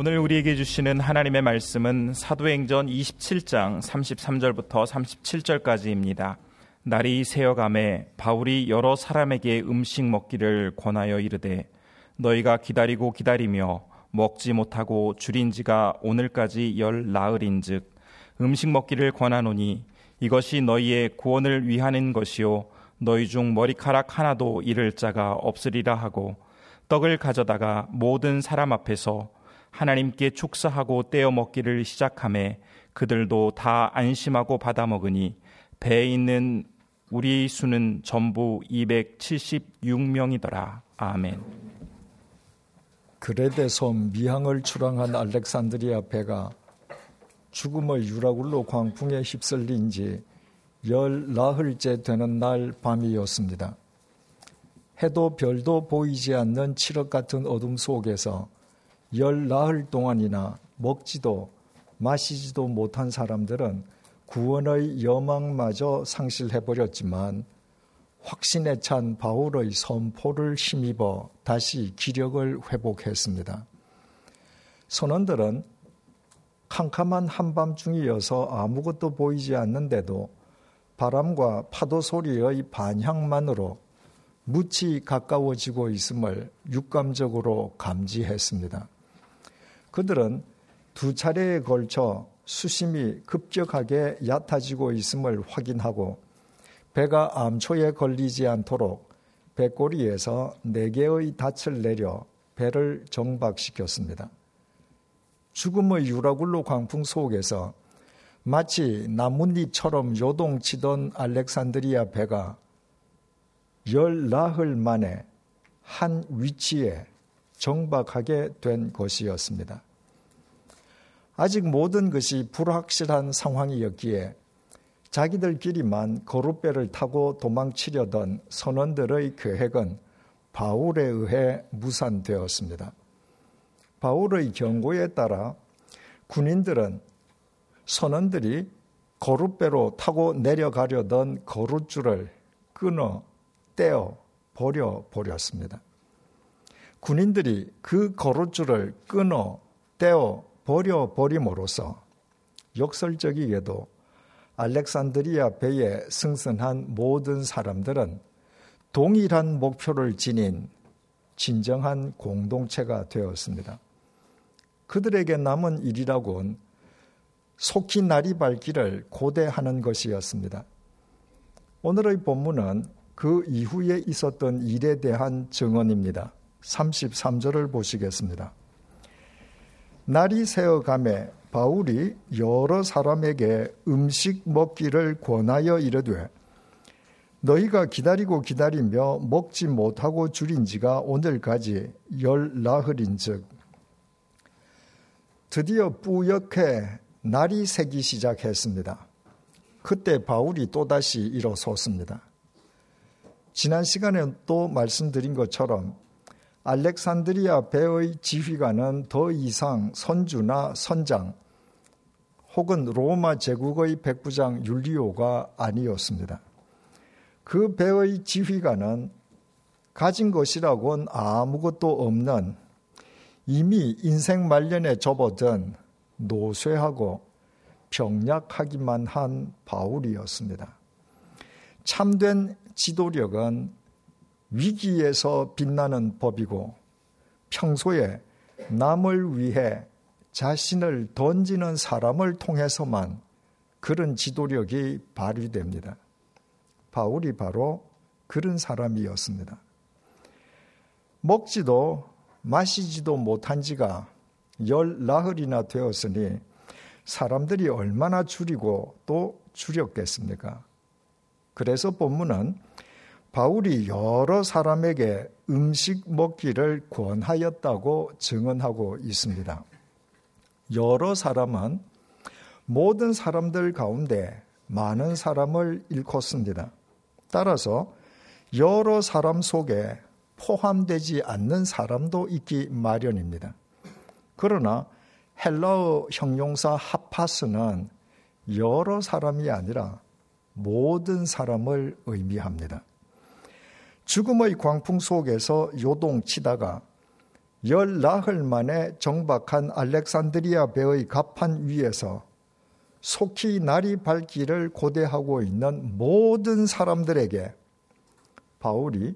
오늘 우리에게 주시는 하나님의 말씀은 사도행전 27장 33절부터 37절까지입니다. 날이 새어감에 바울이 여러 사람에게 음식 먹기를 권하여 이르되 너희가 기다리고 기다리며 먹지 못하고 줄인 지가 오늘까지 열 나흘인즉 음식 먹기를 권하노니 이것이 너희의 구원을 위하는 것이요 너희 중 머리카락 하나도 잃을 자가 없으리라 하고 떡을 가져다가 모든 사람 앞에서 하나님께 축사하고 떼어 먹기를 시작함에 그들도 다 안심하고 받아 먹으니 배에 있는 우리 수는 전부 276명이더라. 아멘. 그레데섬 미항을 출항한 알렉산드리아 배가 죽음의 유라굴로 광풍에 휩쓸린 지 열 나흘째 되는 날 밤이었습니다. 해도 별도 보이지 않는 칠흑 같은 어둠 속에서 열 나흘 동안이나 먹지도 마시지도 못한 사람들은 구원의 여망마저 상실해버렸지만 확신에 찬 바울의 선포를 힘입어 다시 기력을 회복했습니다. 선원들은 캄캄한 한밤중이어서 아무것도 보이지 않는데도 바람과 파도 소리의 반향만으로 무치 가까워지고 있음을 육감적으로 감지했습니다. 그들은 두 차례에 걸쳐 수심이 급격하게 얕아지고 있음을 확인하고 배가 암초에 걸리지 않도록 배꼬리에서 네 개의 닻을 내려 배를 정박시켰습니다. 죽음의 유라굴로 광풍 속에서 마치 나뭇잎처럼 요동치던 알렉산드리아 배가 열 나흘 만에 한 위치에 정박하게 된 것이었습니다. 아직 모든 것이 불확실한 상황이었기에 자기들끼리만 거룻배를 타고 도망치려던 선원들의 계획은 바울에 의해 무산되었습니다. 바울의 경고에 따라 군인들은 선원들이 거룻배로 타고 내려가려던 거룻줄을 끊어 떼어 버려 버렸습니다. 군인들이 그 거룻줄을 끊어 떼어 버려 버림으로써 역설적이게도 알렉산드리아 배에 승선한 모든 사람들은 동일한 목표를 지닌 진정한 공동체가 되었습니다. 그들에게 남은 일이라곤 속히 날이 밝기를 고대하는 것이었습니다. 오늘의 본문은 그 이후에 있었던 일에 대한 증언입니다. 33절을 보시겠습니다. 날이 새어감에 바울이 여러 사람에게 음식 먹기를 권하여 이르되 너희가 기다리고 기다리며 먹지 못하고 줄인 지가 오늘까지 열 나흘인즉 드디어 뿌옇게 날이 새기 시작했습니다. 그때 바울이 또다시 일어섰습니다. 지난 시간에 또 말씀드린 것처럼 알렉산드리아 배의 지휘관은 더 이상 선주나 선장 혹은 로마 제국의 백부장 율리오가 아니었습니다. 그 배의 지휘관은 가진 것이라고는 아무것도 없는 이미 인생 말년에 접어든 노쇠하고 병약하기만 한 바울이었습니다. 참된 지도력은 위기에서 빛나는 법이고 평소에 남을 위해 자신을 던지는 사람을 통해서만 그런 지도력이 발휘됩니다. 바울이 바로 그런 사람이었습니다. 먹지도 마시지도 못한 지가 열 나흘이나 되었으니 사람들이 얼마나 줄이고 또 줄였겠습니까? 그래서 본문은 바울이 여러 사람에게 음식 먹기를 권하였다고 증언하고 있습니다. 여러 사람은 모든 사람들 가운데 많은 사람을 일컫습니다. 따라서 여러 사람 속에 포함되지 않는 사람도 있기 마련입니다. 그러나 헬라어 형용사 하파스는 여러 사람이 아니라 모든 사람을 의미합니다. 죽음의 광풍 속에서 요동치다가 열 나흘 만에 정박한 알렉산드리아 배의 갑판 위에서 속히 날이 밝기를 고대하고 있는 모든 사람들에게 바울이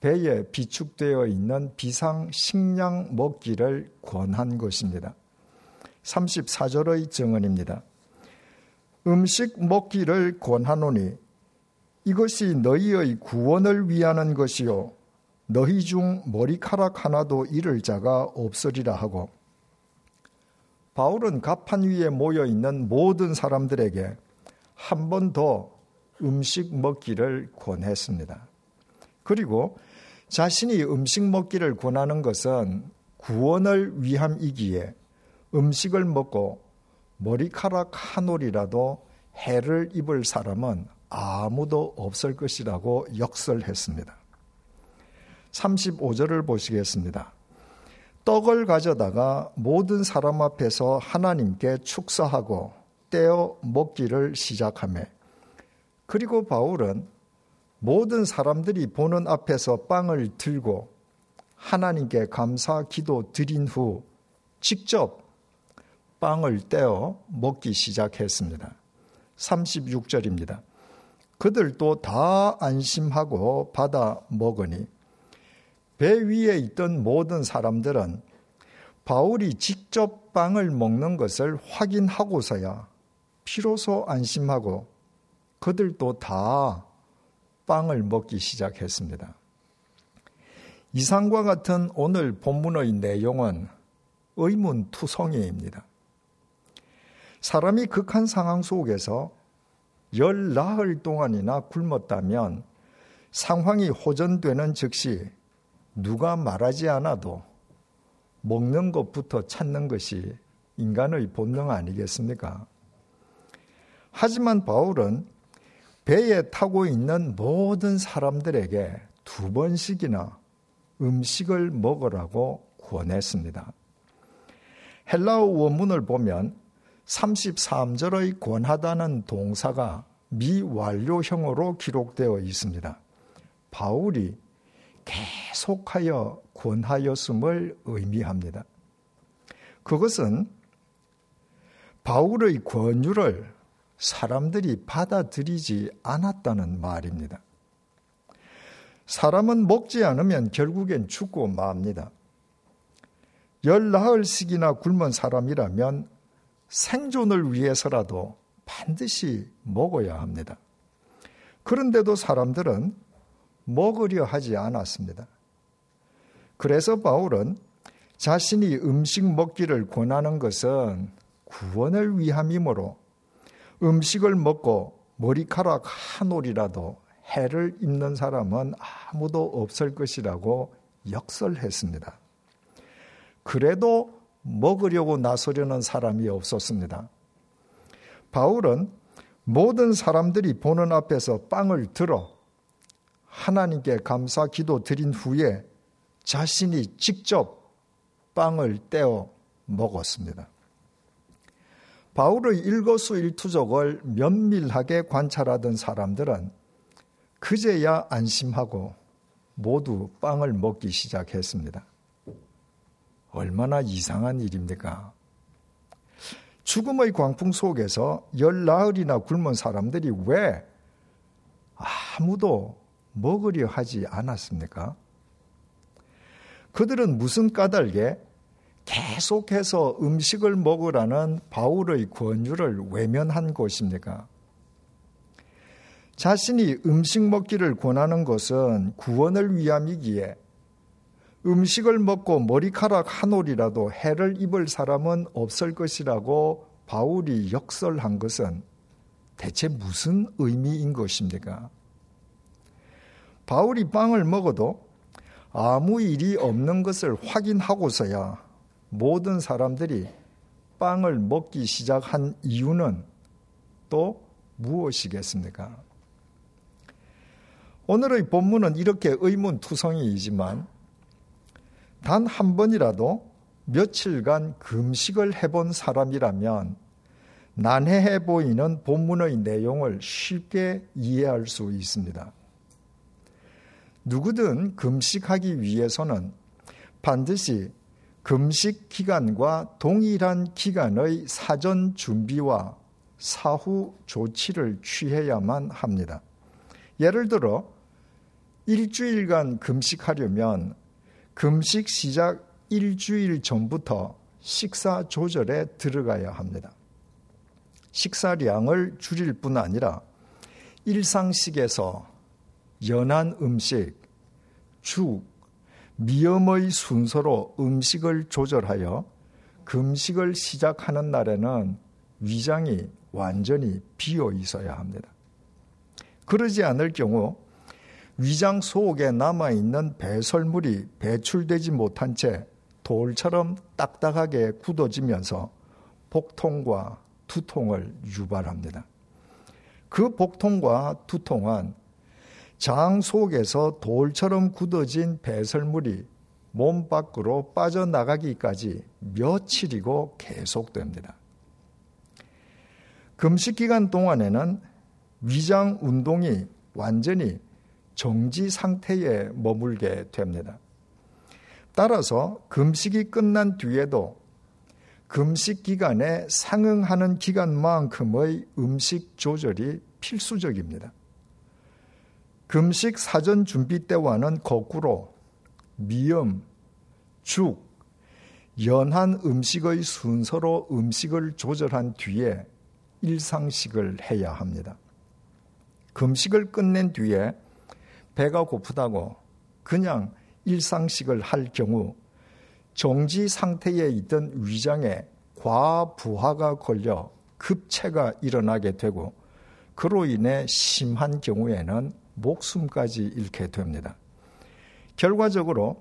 배에 비축되어 있는 비상 식량 먹기를 권한 것입니다. 34절의 증언입니다. 음식 먹기를 권하노니 이것이 너희의 구원을 위하는 것이요 너희 중 머리카락 하나도 잃을 자가 없으리라 하고 바울은 가판 위에 모여 있는 모든 사람들에게 한 번 더 음식 먹기를 권했습니다. 그리고 자신이 음식 먹기를 권하는 것은 구원을 위함이기에 음식을 먹고 머리카락 한 올이라도 해를 입을 사람은 아무도 없을 것이라고 역설했습니다. 35절을 보시겠습니다. 떡을 가져다가 모든 사람 앞에서 하나님께 축사하고 떼어 먹기를 시작하며 그리고 바울은 모든 사람들이 보는 앞에서 빵을 들고 하나님께 감사 기도 드린 후 직접 빵을 떼어 먹기 시작했습니다. 36절입니다. 그들도 다 안심하고 받아 먹으니 배 위에 있던 모든 사람들은 바울이 직접 빵을 먹는 것을 확인하고서야 비로소 안심하고 그들도 다 빵을 먹기 시작했습니다. 이상과 같은 오늘 본문의 내용은 의문투성이입니다. 사람이 극한 상황 속에서 열 나흘 동안이나 굶었다면 상황이 호전되는 즉시 누가 말하지 않아도 먹는 것부터 찾는 것이 인간의 본능 아니겠습니까? 하지만 바울은 배에 타고 있는 모든 사람들에게 두 번씩이나 음식을 먹으라고 권했습니다. 헬라어 원문을 보면 33절의 권하다는 동사가 미완료형으로 기록되어 있습니다. 바울이 계속하여 권하였음을 의미합니다. 그것은 바울의 권유를 사람들이 받아들이지 않았다는 말입니다. 사람은 먹지 않으면 결국엔 죽고 맙니다. 열 나흘씩이나 굶은 사람이라면 생존을 위해서라도 반드시 먹어야 합니다. 그런데도 사람들은 먹으려 하지 않았습니다. 그래서 바울은 자신이 음식 먹기를 권하는 것은 구원을 위함이므로 음식을 먹고 머리카락 한 올이라도 해를 입는 사람은 아무도 없을 것이라고 역설했습니다. 그래도 먹으려고 나서려는 사람이 없었습니다. 바울은 모든 사람들이 보는 앞에서 빵을 들어 하나님께 감사 기도 드린 후에 자신이 직접 빵을 떼어 먹었습니다. 바울의 일거수일투족을 면밀하게 관찰하던 사람들은 그제야 안심하고 모두 빵을 먹기 시작했습니다. 얼마나 이상한 일입니까? 죽음의 광풍 속에서 열 나흘이나 굶은 사람들이 왜 아무도 먹으려 하지 않았습니까? 그들은 무슨 까닭에 계속해서 음식을 먹으라는 바울의 권유를 외면한 것입니까? 자신이 음식 먹기를 권하는 것은 구원을 위함이기에 음식을 먹고 머리카락 한 올이라도 해를 입을 사람은 없을 것이라고 바울이 역설한 것은 대체 무슨 의미인 것입니까? 바울이 빵을 먹어도 아무 일이 없는 것을 확인하고서야 모든 사람들이 빵을 먹기 시작한 이유는 또 무엇이겠습니까? 오늘의 본문은 이렇게 의문투성이이지만 단 한 번이라도 며칠간 금식을 해본 사람이라면 난해해 보이는 본문의 내용을 쉽게 이해할 수 있습니다. 누구든 금식하기 위해서는 반드시 금식 기간과 동일한 기간의 사전 준비와 사후 조치를 취해야만 합니다. 예를 들어 일주일간 금식하려면 금식 시작 일주일 전부터 식사 조절에 들어가야 합니다. 식사량을 줄일 뿐 아니라 일상식에서 연한 음식, 죽, 미염의 순서로 음식을 조절하여 금식을 시작하는 날에는 위장이 완전히 비어 있어야 합니다. 그러지 않을 경우 위장 속에 남아있는 배설물이 배출되지 못한 채 돌처럼 딱딱하게 굳어지면서 복통과 두통을 유발합니다. 그 복통과 두통은 장 속에서 돌처럼 굳어진 배설물이 몸 밖으로 빠져나가기까지 며칠이고 계속됩니다. 금식 기간 동안에는 위장 운동이 완전히 정지 상태에 머물게 됩니다. 따라서 금식이 끝난 뒤에도 금식 기간에 상응하는 기간만큼의 음식 조절이 필수적입니다. 금식 사전 준비 때와는 거꾸로 미음, 죽, 연한 음식의 순서로 음식을 조절한 뒤에 일상식을 해야 합니다. 금식을 끝낸 뒤에 배가 고프다고 그냥 일상식을 할 경우 정지 상태에 있던 위장에 과부하가 걸려 급체가 일어나게 되고 그로 인해 심한 경우에는 목숨까지 잃게 됩니다. 결과적으로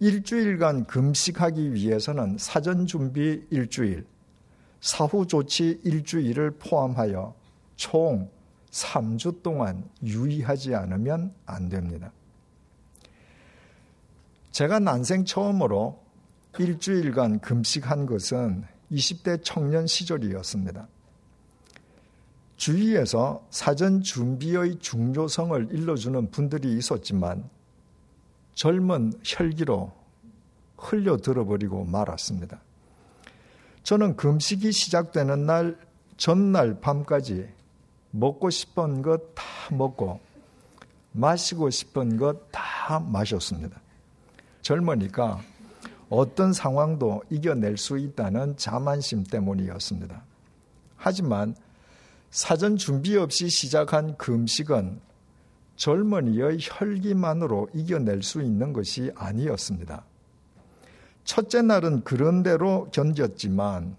일주일간 금식하기 위해서는 사전 준비 일주일, 사후 조치 일주일을 포함하여 총 3주 동안 유의하지 않으면 안 됩니다. 제가 난생 처음으로 일주일간 금식한 것은 20대 청년 시절이었습니다. 주위에서 사전 준비의 중요성을 일러주는 분들이 있었지만 젊은 혈기로 흘려 들어버리고 말았습니다. 저는 금식이 시작되는 날 전날 밤까지 먹고 싶은 것 다 먹고 마시고 싶은 것 다 마셨습니다. 젊으니까 어떤 상황도 이겨낼 수 있다는 자만심 때문이었습니다. 하지만 사전 준비 없이 시작한 금식은 젊은이의 혈기만으로 이겨낼 수 있는 것이 아니었습니다. 첫째 날은 그런대로 견뎠지만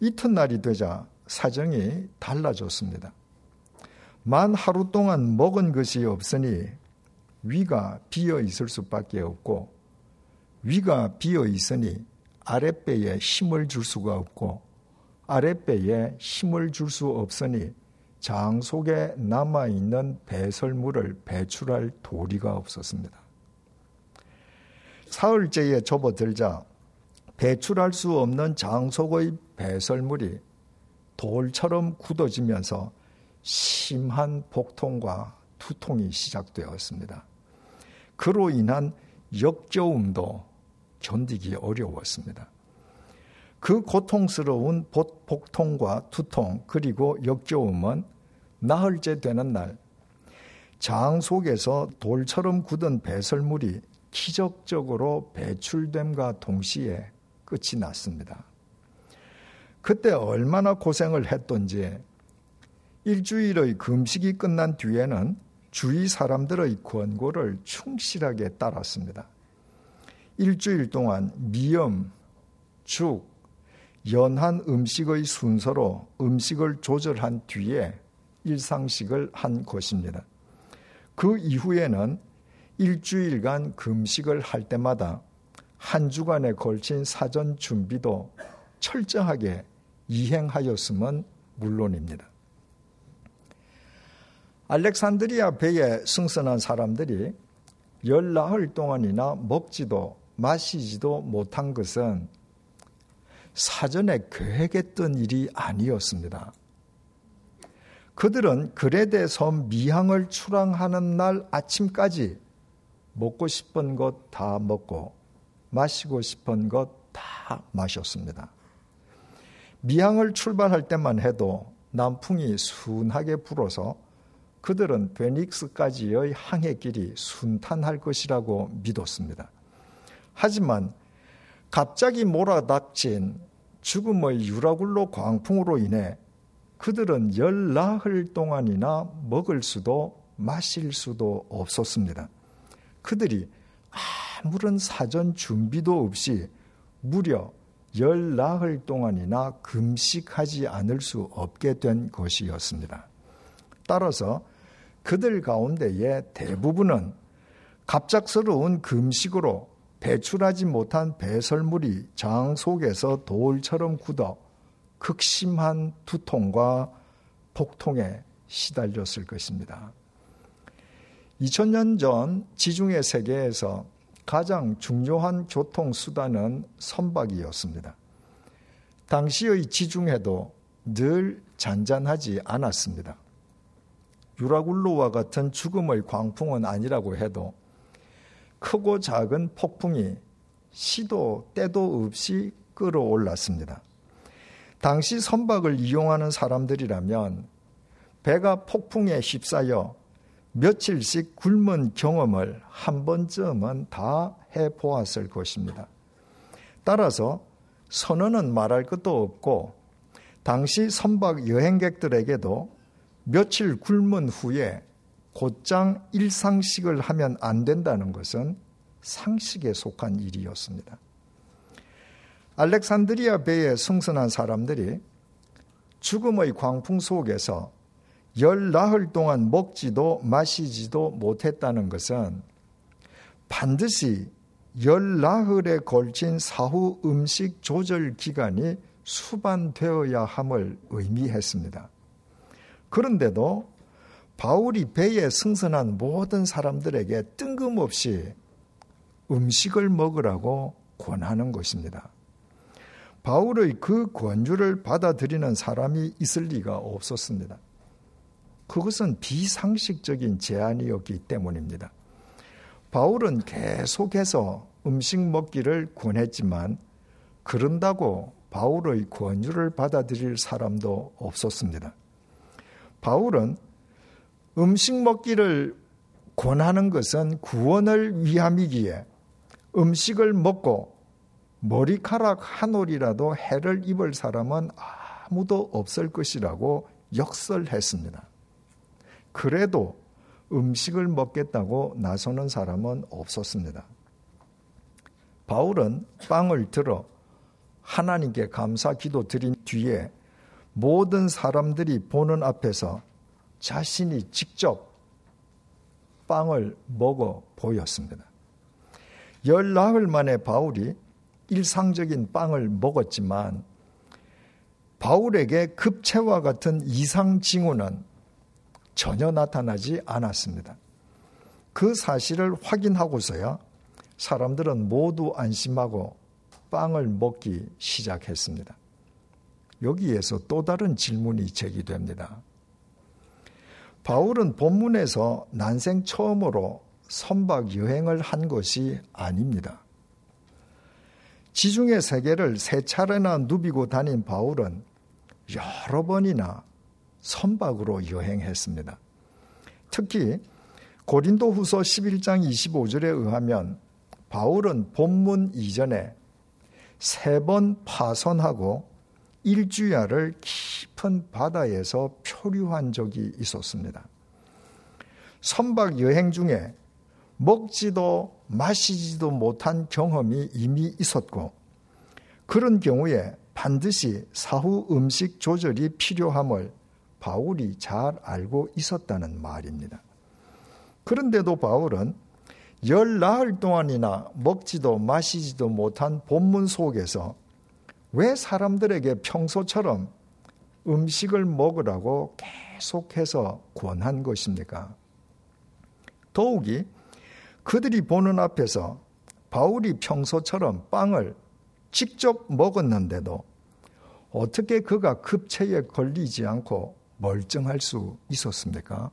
이튿날이 되자 사정이 달라졌습니다. 만 하루 동안 먹은 것이 없으니 위가 비어 있을 수밖에 없고 위가 비어 있으니 아랫배에 힘을 줄 수가 없고 아랫배에 힘을 줄 수 없으니 장 속에 남아 있는 배설물을 배출할 도리가 없었습니다. 사흘째에 접어들자 배출할 수 없는 장 속의 배설물이 돌처럼 굳어지면서 심한 복통과 두통이 시작되었습니다. 그로 인한 역겨움도 견디기 어려웠습니다. 그 고통스러운 복통과 두통 그리고 역겨움은 나흘째 되는 날 장 속에서 돌처럼 굳은 배설물이 기적적으로 배출됨과 동시에 끝이 났습니다. 그때 얼마나 고생을 했던지 일주일의 금식이 끝난 뒤에는 주위 사람들의 권고를 충실하게 따랐습니다. 일주일 동안 미염, 죽, 연한 음식의 순서로 음식을 조절한 뒤에 일상식을 한 것입니다. 그 이후에는 일주일간 금식을 할 때마다 한 주간에 걸친 사전 준비도 철저하게 이행하였음은 물론입니다. 알렉산드리아 배에 승선한 사람들이 열나흘 동안이나 먹지도 마시지도 못한 것은 사전에 계획했던 일이 아니었습니다. 그들은 그레데 섬 미항을 출항하는 날 아침까지 먹고 싶은 것 다 먹고 마시고 싶은 것 다 마셨습니다. 미항을 출발할 때만 해도 남풍이 순하게 불어서 그들은 베닉스까지의 항해 길이 순탄할 것이라고 믿었습니다. 하지만 갑자기 몰아닥친 죽음의 유라굴로 광풍으로 인해 그들은 열 나흘 동안이나 먹을 수도 마실 수도 없었습니다. 그들이 아무런 사전 준비도 없이 무려 열 나흘 동안이나 금식하지 않을 수 없게 된 것이었습니다. 따라서 그들 가운데의 대부분은 갑작스러운 금식으로 배출하지 못한 배설물이 장 속에서 돌처럼 굳어 극심한 두통과 복통에 시달렸을 것입니다. 2000년 전 지중해 세계에서 가장 중요한 교통수단은 선박이었습니다. 당시의 지중해도 늘 잔잔하지 않았습니다. 유라굴로와 같은 죽음의 광풍은 아니라고 해도 크고 작은 폭풍이 시도 때도 없이 끌어올랐습니다. 당시 선박을 이용하는 사람들이라면 배가 폭풍에 휩싸여 며칠씩 굶은 경험을 한 번쯤은 다 해보았을 것입니다. 따라서 선언은 말할 것도 없고 당시 선박 여행객들에게도 며칠 굶은 후에 곧장 일상식을 하면 안 된다는 것은 상식에 속한 일이었습니다. 알렉산드리아 배에 승선한 사람들이 죽음의 광풍 속에서 열 나흘 동안 먹지도 마시지도 못했다는 것은 반드시 열 나흘에 걸친 사후 음식 조절 기간이 수반되어야 함을 의미했습니다. 그런데도 바울이 배에 승선한 모든 사람들에게 뜬금없이 음식을 먹으라고 권하는 것입니다. 바울의 그 권유를 받아들이는 사람이 있을 리가 없었습니다. 그것은 비상식적인 제안이었기 때문입니다. 바울은 계속해서 음식 먹기를 권했지만 그런다고 바울의 권유를 받아들일 사람도 없었습니다. 바울은 음식 먹기를 권하는 것은 구원을 위함이기에 음식을 먹고 머리카락 한 올이라도 해를 입을 사람은 아무도 없을 것이라고 역설했습니다. 그래도 음식을 먹겠다고 나서는 사람은 없었습니다. 바울은 빵을 들어 하나님께 감사 기도 드린 뒤에 모든 사람들이 보는 앞에서 자신이 직접 빵을 먹어 보였습니다. 열 나흘 만에 바울이 일상적인 빵을 먹었지만 바울에게 급체와 같은 이상 징후는 전혀 나타나지 않았습니다. 그 사실을 확인하고서야 사람들은 모두 안심하고 빵을 먹기 시작했습니다. 여기에서 또 다른 질문이 제기됩니다. 바울은 본문에서 난생 처음으로 선박 여행을 한 것이 아닙니다. 지중해 세계를 세 차례나 누비고 다닌 바울은 여러 번이나 선박으로 여행했습니다. 특히 고린도 후서 11장 25절에 의하면 바울은 본문 이전에 세 번 파선하고 일주야를 깊은 바다에서 표류한 적이 있었습니다. 선박 여행 중에 먹지도 마시지도 못한 경험이 이미 있었고 그런 경우에 반드시 사후 음식 조절이 필요함을 바울이 잘 알고 있었다는 말입니다. 그런데도 바울은 열 나흘 동안이나 먹지도 마시지도 못한 본문 속에서 왜 사람들에게 평소처럼 음식을 먹으라고 계속해서 권한 것입니까? 더욱이 그들이 보는 앞에서 바울이 평소처럼 빵을 직접 먹었는데도 어떻게 그가 급체에 걸리지 않고 멀쩡할 수 있었습니까?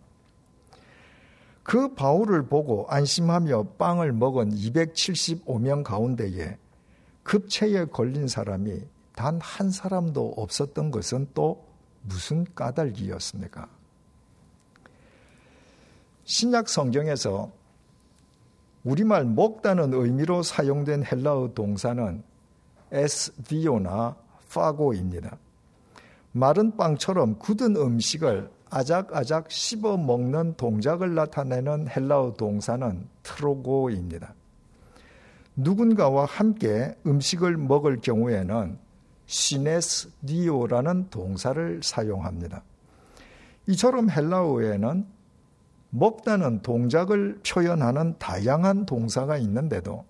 그 바울을 보고 안심하며 빵을 먹은 275명 가운데에 급체에 걸린 사람이 단 한 사람도 없었던 것은 또 무슨 까닭이었습니까? 신약 성경에서 우리말 먹다는 의미로 사용된 헬라어 동사는 에스디오나 파고입니다. 마른 빵처럼 굳은 음식을 아작아작 씹어 먹는 동작을 나타내는 헬라어 동사는 트로고입니다. 누군가와 함께 음식을 먹을 경우에는 시네스디오라는 동사를 사용합니다. 이처럼 헬라어에는 먹다는 동작을 표현하는 다양한 동사가 있는데도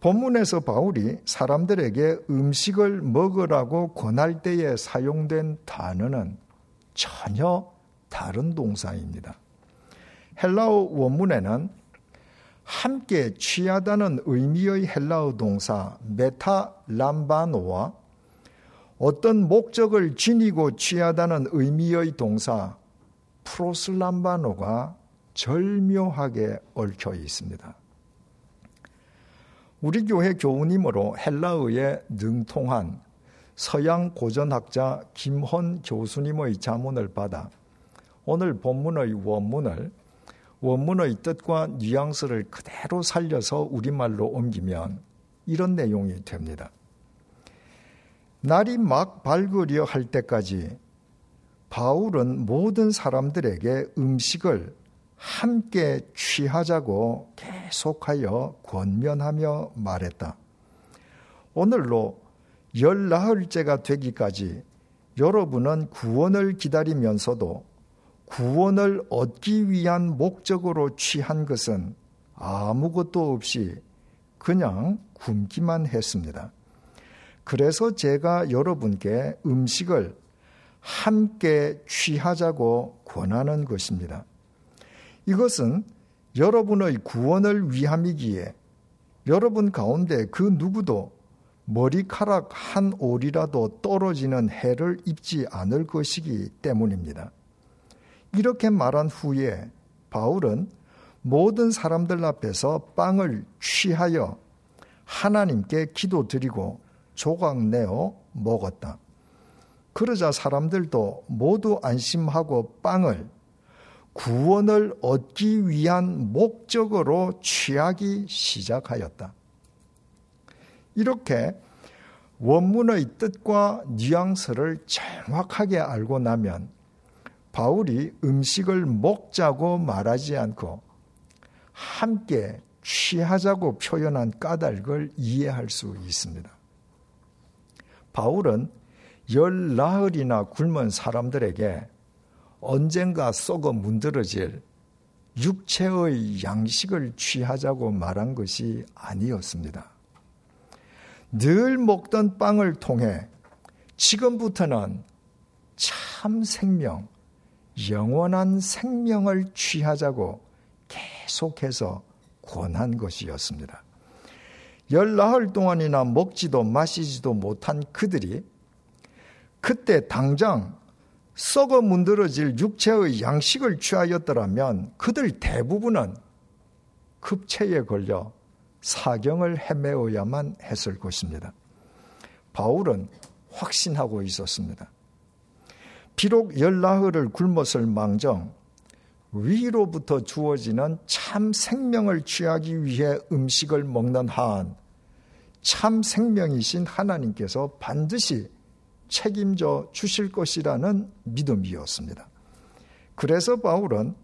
본문에서 바울이 사람들에게 음식을 먹으라고 권할 때에 사용된 단어는 전혀 다른 동사입니다. 헬라어 원문에는 함께 취하다는 의미의 헬라어 동사 메타람바노와 어떤 목적을 지니고 취하다는 의미의 동사 프로슬람바노가 절묘하게 얽혀 있습니다. 우리 교회 교우님으로 헬라어에 능통한 서양 고전학자 김헌 교수님의 자문을 받아 오늘 본문의 원문을 원문의 뜻과 뉘앙스를 그대로 살려서 우리말로 옮기면 이런 내용이 됩니다. 날이 막 밝으려 할 때까지 바울은 모든 사람들에게 음식을 함께 취하자고 계속하여 권면하며 말했다. 오늘로 열 나흘째가 되기까지 여러분은 구원을 기다리면서도 구원을 얻기 위한 목적으로 취한 것은 아무것도 없이 그냥 굶기만 했습니다. 그래서 제가 여러분께 음식을 함께 취하자고 권하는 것입니다. 이것은 여러분의 구원을 위함이기에 여러분 가운데 그 누구도 머리카락 한 올이라도 떨어지는 해를 입지 않을 것이기 때문입니다. 이렇게 말한 후에 바울은 모든 사람들 앞에서 빵을 취하여 하나님께 기도드리고 조각 내어 먹었다. 그러자 사람들도 모두 안심하고 빵을 구원을 얻기 위한 목적으로 취하기 시작하였다. 이렇게 원문의 뜻과 뉘앙스를 정확하게 알고 나면 바울이 음식을 먹자고 말하지 않고 함께 취하자고 표현한 까닭을 이해할 수 있습니다. 바울은 열 나흘이나 굶은 사람들에게 언젠가 썩어 문드러질 육체의 양식을 취하자고 말한 것이 아니었습니다. 늘 먹던 빵을 통해 지금부터는 참 생명, 영원한 생명을 취하자고 계속해서 권한 것이었습니다. 열나흘 동안이나 먹지도 마시지도 못한 그들이 그때 당장 썩어 문드러질 육체의 양식을 취하였더라면 그들 대부분은 급체에 걸려 사경을 헤매어야만 했을 것입니다. 바울은 확신하고 있었습니다. 비록 열나흘을 굶었을 망정 위로부터 주어지는 참 생명을 취하기 위해 음식을 먹는 한 참 생명이신 하나님께서 반드시 책임져 주실 것이라는 믿음이었습니다. 그래서 바울은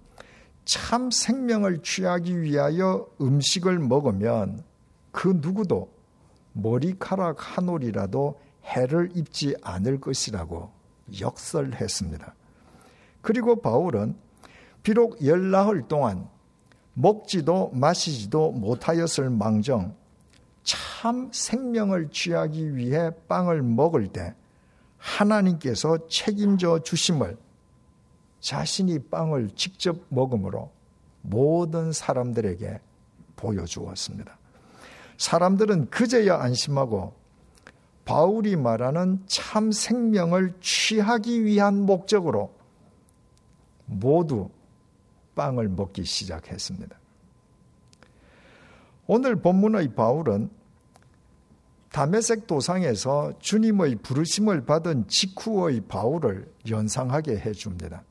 참 생명을 취하기 위하여 음식을 먹으면 그 누구도 머리카락 한 올이라도 해를 입지 않을 것이라고 역설했습니다. 그리고 바울은 비록 열나흘 동안 먹지도 마시지도 못하였을 망정 참 생명을 취하기 위해 빵을 먹을 때 하나님께서 책임져 주심을 자신이 빵을 직접 먹음으로 모든 사람들에게 보여주었습니다. 사람들은 그제야 안심하고 바울이 말하는 참 생명을 취하기 위한 목적으로 모두 빵을 먹기 시작했습니다. 오늘 본문의 바울은 다메섹 도상에서 주님의 부르심을 받은 직후의 바울을 연상하게 해줍니다.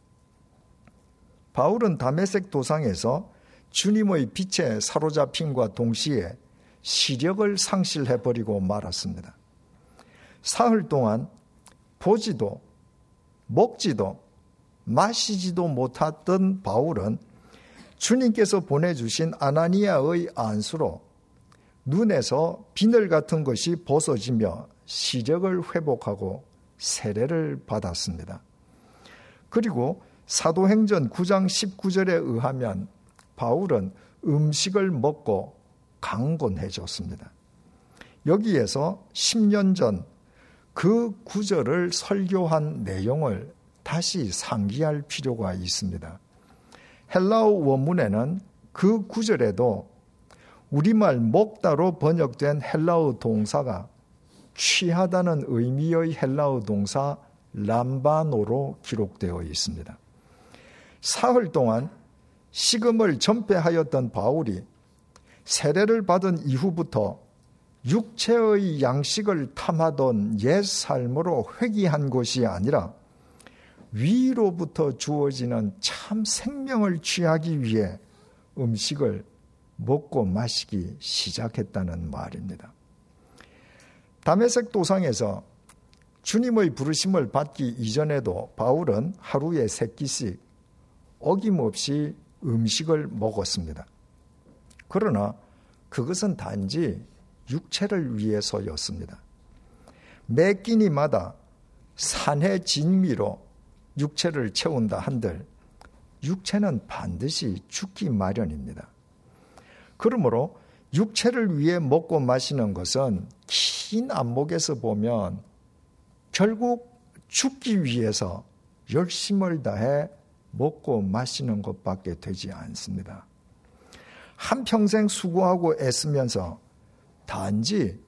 바울은 다메섹 도상에서 주님의 빛에 사로잡힌과 동시에 시력을 상실해버리고 말았습니다. 사흘 동안 보지도 먹지도 마시지도 못했던 바울은 주님께서 보내주신 아나니아의 안수로 눈에서 비늘 같은 것이 벗어지며 시력을 회복하고 세례를 받았습니다. 그리고 사도행전 9장 19절에 의하면 바울은 음식을 먹고 강건해졌습니다. 여기에서 10년 전 그 구절을 설교한 내용을 다시 상기할 필요가 있습니다. 헬라어 원문에는 그 구절에도 우리말 먹다로 번역된 헬라어 동사가 취하다는 의미의 헬라어 동사 람바노로 기록되어 있습니다. 사흘 동안 식음을 전폐하였던 바울이 세례를 받은 이후부터 육체의 양식을 탐하던 옛 삶으로 회귀한 것이 아니라 위로부터 주어지는 참 생명을 취하기 위해 음식을 먹고 마시기 시작했다는 말입니다. 담에색 도상에서 주님의 부르심을 받기 이전에도 바울은 하루에 세 끼씩 어김없이 음식을 먹었습니다. 그러나 그것은 단지 육체를 위해서였습니다. 매 끼니마다 산의 진미로 육체를 채운다 한들 육체는 반드시 죽기 마련입니다. 그러므로 육체를 위해 먹고 마시는 것은 긴 안목에서 보면 결국 죽기 위해서 열심을 다해 먹고 마시는 것밖에 되지 않습니다. 한평생 수고하고 애쓰면서 단지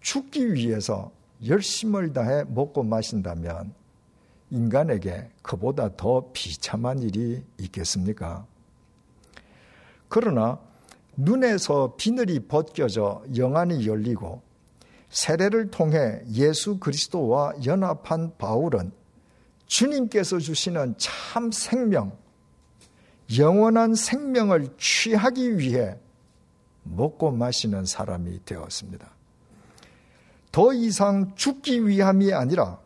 죽기 위해서 열심을 다해 먹고 마신다면 인간에게 그보다 더 비참한 일이 있겠습니까? 그러나 눈에서 비늘이 벗겨져 영안이 열리고 세례를 통해 예수 그리스도와 연합한 바울은 주님께서 주시는 참 생명, 영원한 생명을 취하기 위해 먹고 마시는 사람이 되었습니다. 더 이상 죽기 위함이 아니라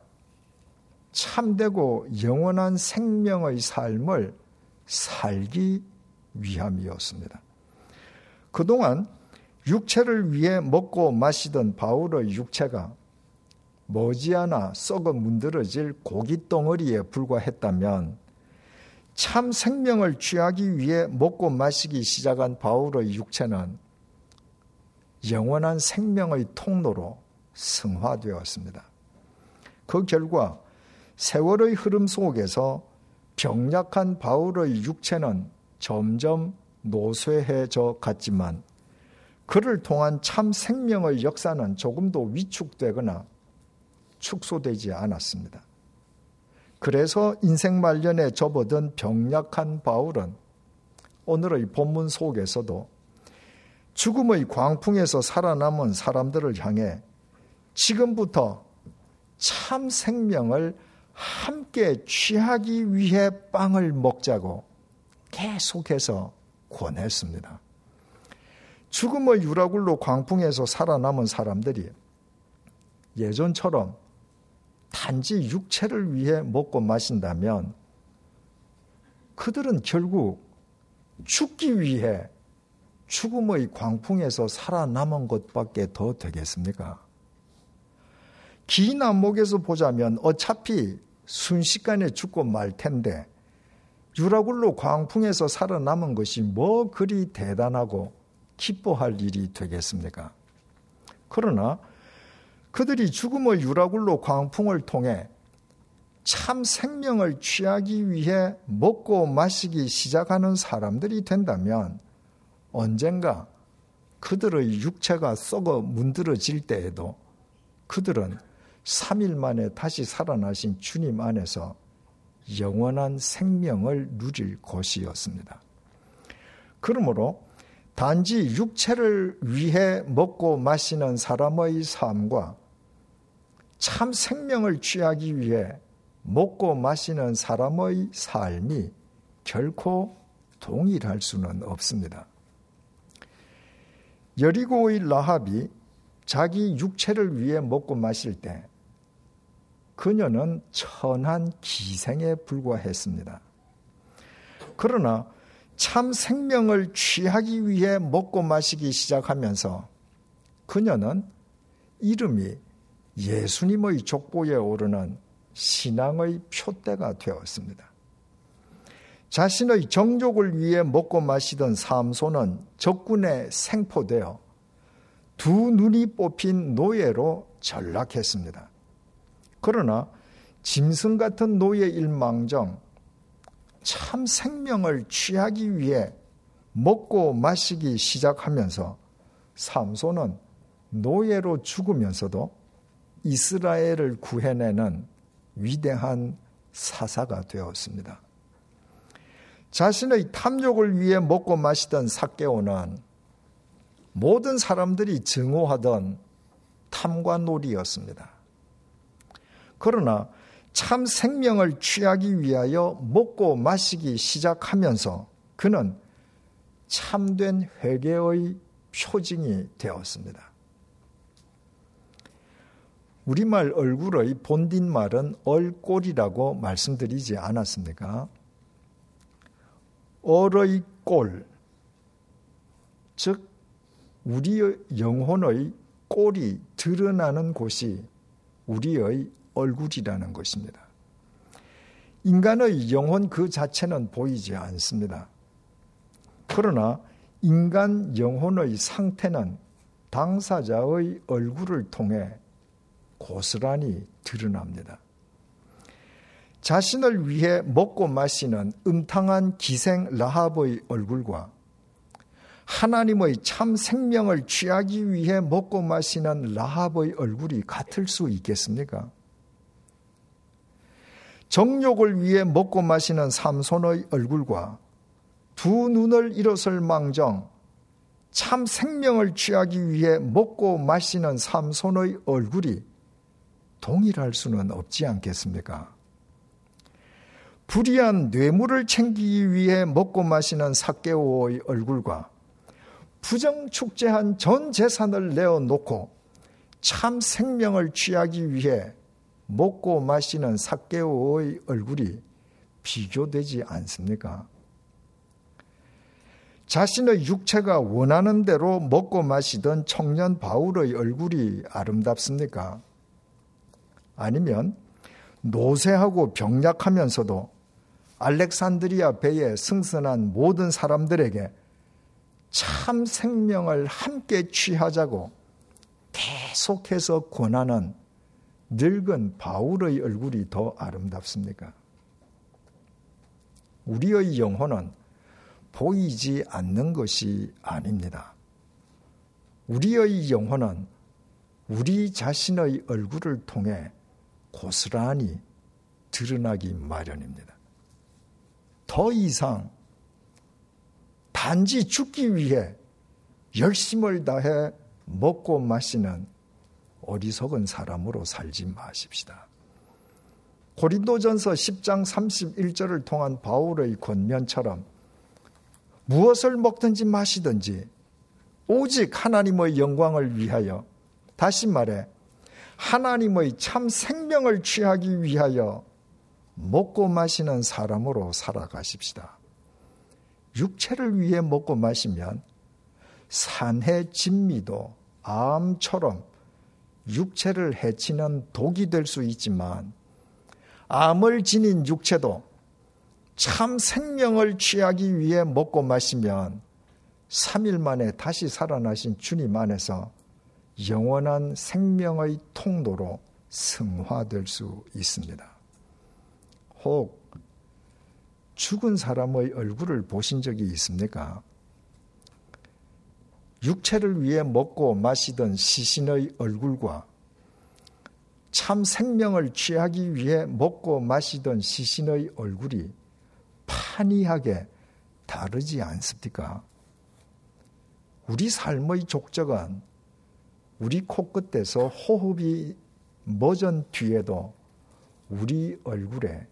참되고 영원한 생명의 삶을 살기 위함이었습니다. 그동안 육체를 위해 먹고 마시던 바울의 육체가 머지않아 썩어 문드러질 고깃덩어리에 불과했다면 참 생명을 취하기 위해 먹고 마시기 시작한 바울의 육체는 영원한 생명의 통로로 승화되었습니다. 그 결과 세월의 흐름 속에서 병약한 바울의 육체는 점점 노쇠해져 갔지만 그를 통한 참 생명의 역사는 조금도 위축되거나 축소되지 않았습니다. 그래서 인생 말년에 접어든 병약한 바울은 오늘의 본문 속에서도 죽음의 광풍에서 살아남은 사람들을 향해 지금부터 참 생명을 함께 취하기 위해 빵을 먹자고 계속해서 권했습니다. 죽음의 유라굴로 광풍에서 살아남은 사람들이 예전처럼 단지 육체를 위해 먹고 마신다면 그들은 결국 죽기 위해 죽음의 광풍에서 살아남은 것밖에 더 되겠습니까? 긴 안목에서 보자면 어차피 순식간에 죽고 말 텐데 유라굴로 광풍에서 살아남은 것이 뭐 그리 대단하고 기뻐할 일이 되겠습니까? 그러나 그들이 죽음의 유라굴로 광풍을 통해 참 생명을 취하기 위해 먹고 마시기 시작하는 사람들이 된다면 언젠가 그들의 육체가 썩어 문드러질 때에도 그들은 3일 만에 다시 살아나신 주님 안에서 영원한 생명을 누릴 것이었습니다. 그러므로 단지 육체를 위해 먹고 마시는 사람의 삶과 참 생명을 취하기 위해 먹고 마시는 사람의 삶이 결코 동일할 수는 없습니다. 여리고의 라합이 자기 육체를 위해 먹고 마실 때 그녀는 천한 기생에 불과했습니다. 그러나 참 생명을 취하기 위해 먹고 마시기 시작하면서 그녀는 이름이 예수님의 족보에 오르는 신앙의 표대가 되었습니다. 자신의 정족을 위해 먹고 마시던 삼손은 적군에 생포되어 두 눈이 뽑힌 노예로 전락했습니다. 그러나 짐승 같은 노예 일망정 참 생명을 취하기 위해 먹고 마시기 시작하면서 삼손은 노예로 죽으면서도 이스라엘을 구해내는 위대한 사사가 되었습니다. 자신의 탐욕을 위해 먹고 마시던 사개오는 모든 사람들이 증오하던 탐관놀이였습니다. 그러나 참 생명을 취하기 위하여 먹고 마시기 시작하면서 그는 참된 회개의 표징이 되었습니다. 우리말 얼굴의 본딘말은 얼꼴이라고 말씀드리지 않았습니까? 얼의 꼴, 즉 우리의 영혼의 꼴이 드러나는 곳이 우리의 얼굴이라는 것입니다. 인간의 영혼 그 자체는 보이지 않습니다. 그러나 인간 영혼의 상태는 당사자의 얼굴을 통해 고스란히 드러납니다. 자신을 위해 먹고 마시는 음탕한 기생 라합의 얼굴과 하나님의 참 생명을 취하기 위해 먹고 마시는 라합의 얼굴이 같을 수 있겠습니까? 정욕을 위해 먹고 마시는 삼손의 얼굴과 두 눈을 일어설 망정 참 생명을 취하기 위해 먹고 마시는 삼손의 얼굴이 동일할 수는 없지 않겠습니까? 불의한 뇌물을 챙기기 위해 먹고 마시는 사개오의 얼굴과 부정축제한 전 재산을 내어놓고 참 생명을 취하기 위해 먹고 마시는 사개오의 얼굴이 비교되지 않습니까? 자신의 육체가 원하는 대로 먹고 마시던 청년 바울의 얼굴이 아름답습니까? 아니면 노쇠하고 병약하면서도 알렉산드리아 배에 승선한 모든 사람들에게 참 생명을 함께 취하자고 계속해서 권하는 늙은 바울의 얼굴이 더 아름답습니까? 우리의 영혼은 보이지 않는 것이 아닙니다. 우리의 영혼은 우리 자신의 얼굴을 통해 고스란히 드러나기 마련입니다. 더 이상 단지 죽기 위해 열심을 다해 먹고 마시는 어리석은 사람으로 살지 마십시다. 고린도전서 10장 31절을 통한 바울의 권면처럼 무엇을 먹든지 마시든지 오직 하나님의 영광을 위하여 다시 말해 하나님의 참 생명을 취하기 위하여 먹고 마시는 사람으로 살아가십시다. 육체를 위해 먹고 마시면 산해 진미도 암처럼 육체를 해치는 독이 될 수 있지만 암을 지닌 육체도 참 생명을 취하기 위해 먹고 마시면 3일 만에 다시 살아나신 주님 안에서 영원한 생명의 통로로 승화될 수 있습니다. 혹 죽은 사람의 얼굴을 보신 적이 있습니까? 육체를 위해 먹고 마시던 시신의 얼굴과 참 생명을 취하기 위해 먹고 마시던 시신의 얼굴이 판이하게 다르지 않습니까? 우리 삶의 족적은 우리 코끝에서 호흡이 멎은 뒤에도 우리 얼굴에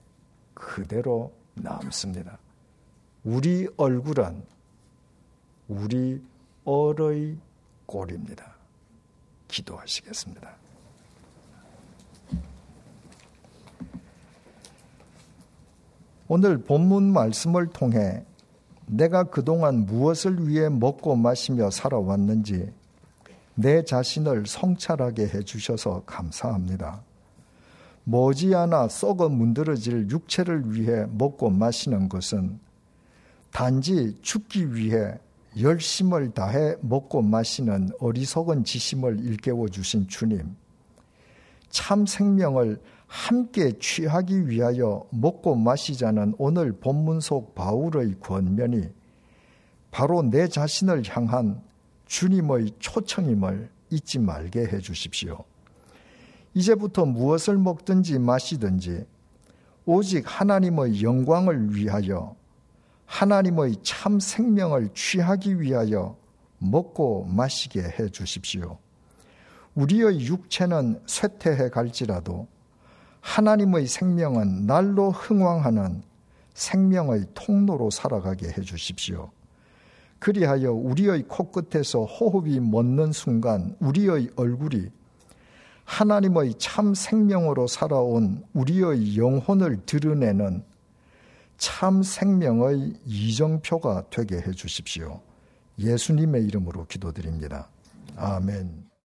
그대로 남습니다. 우리 얼굴은 우리 얼의 꼴입니다. 기도하시겠습니다. 오늘 본문 말씀을 통해 내가 그동안 무엇을 위해 먹고 마시며 살아왔는지 내 자신을 성찰하게 해주셔서 감사합니다. 머지않아 썩어 문드러질 육체를 위해 먹고 마시는 것은 단지 죽기 위해 열심을 다해 먹고 마시는 어리석은 지심을 일깨워 주신 주님. 참 생명을 함께 취하기 위하여 먹고 마시자는 오늘 본문 속 바울의 권면이 바로 내 자신을 향한 주님의 초청임을 잊지 말게 해 주십시오. 이제부터 무엇을 먹든지 마시든지 오직 하나님의 영광을 위하여 하나님의 참 생명을 취하기 위하여 먹고 마시게 해 주십시오. 우리의 육체는 쇠퇴해 갈지라도 하나님의 생명은 날로 흥왕하는 생명의 통로로 살아가게 해 주십시오. 그리하여 우리의 코끝에서 호흡이 멎는 순간 우리의 얼굴이 하나님의 참 생명으로 살아온 우리의 영혼을 드러내는 참 생명의 이정표가 되게 해 주십시오. 예수님의 이름으로 기도드립니다. 아멘.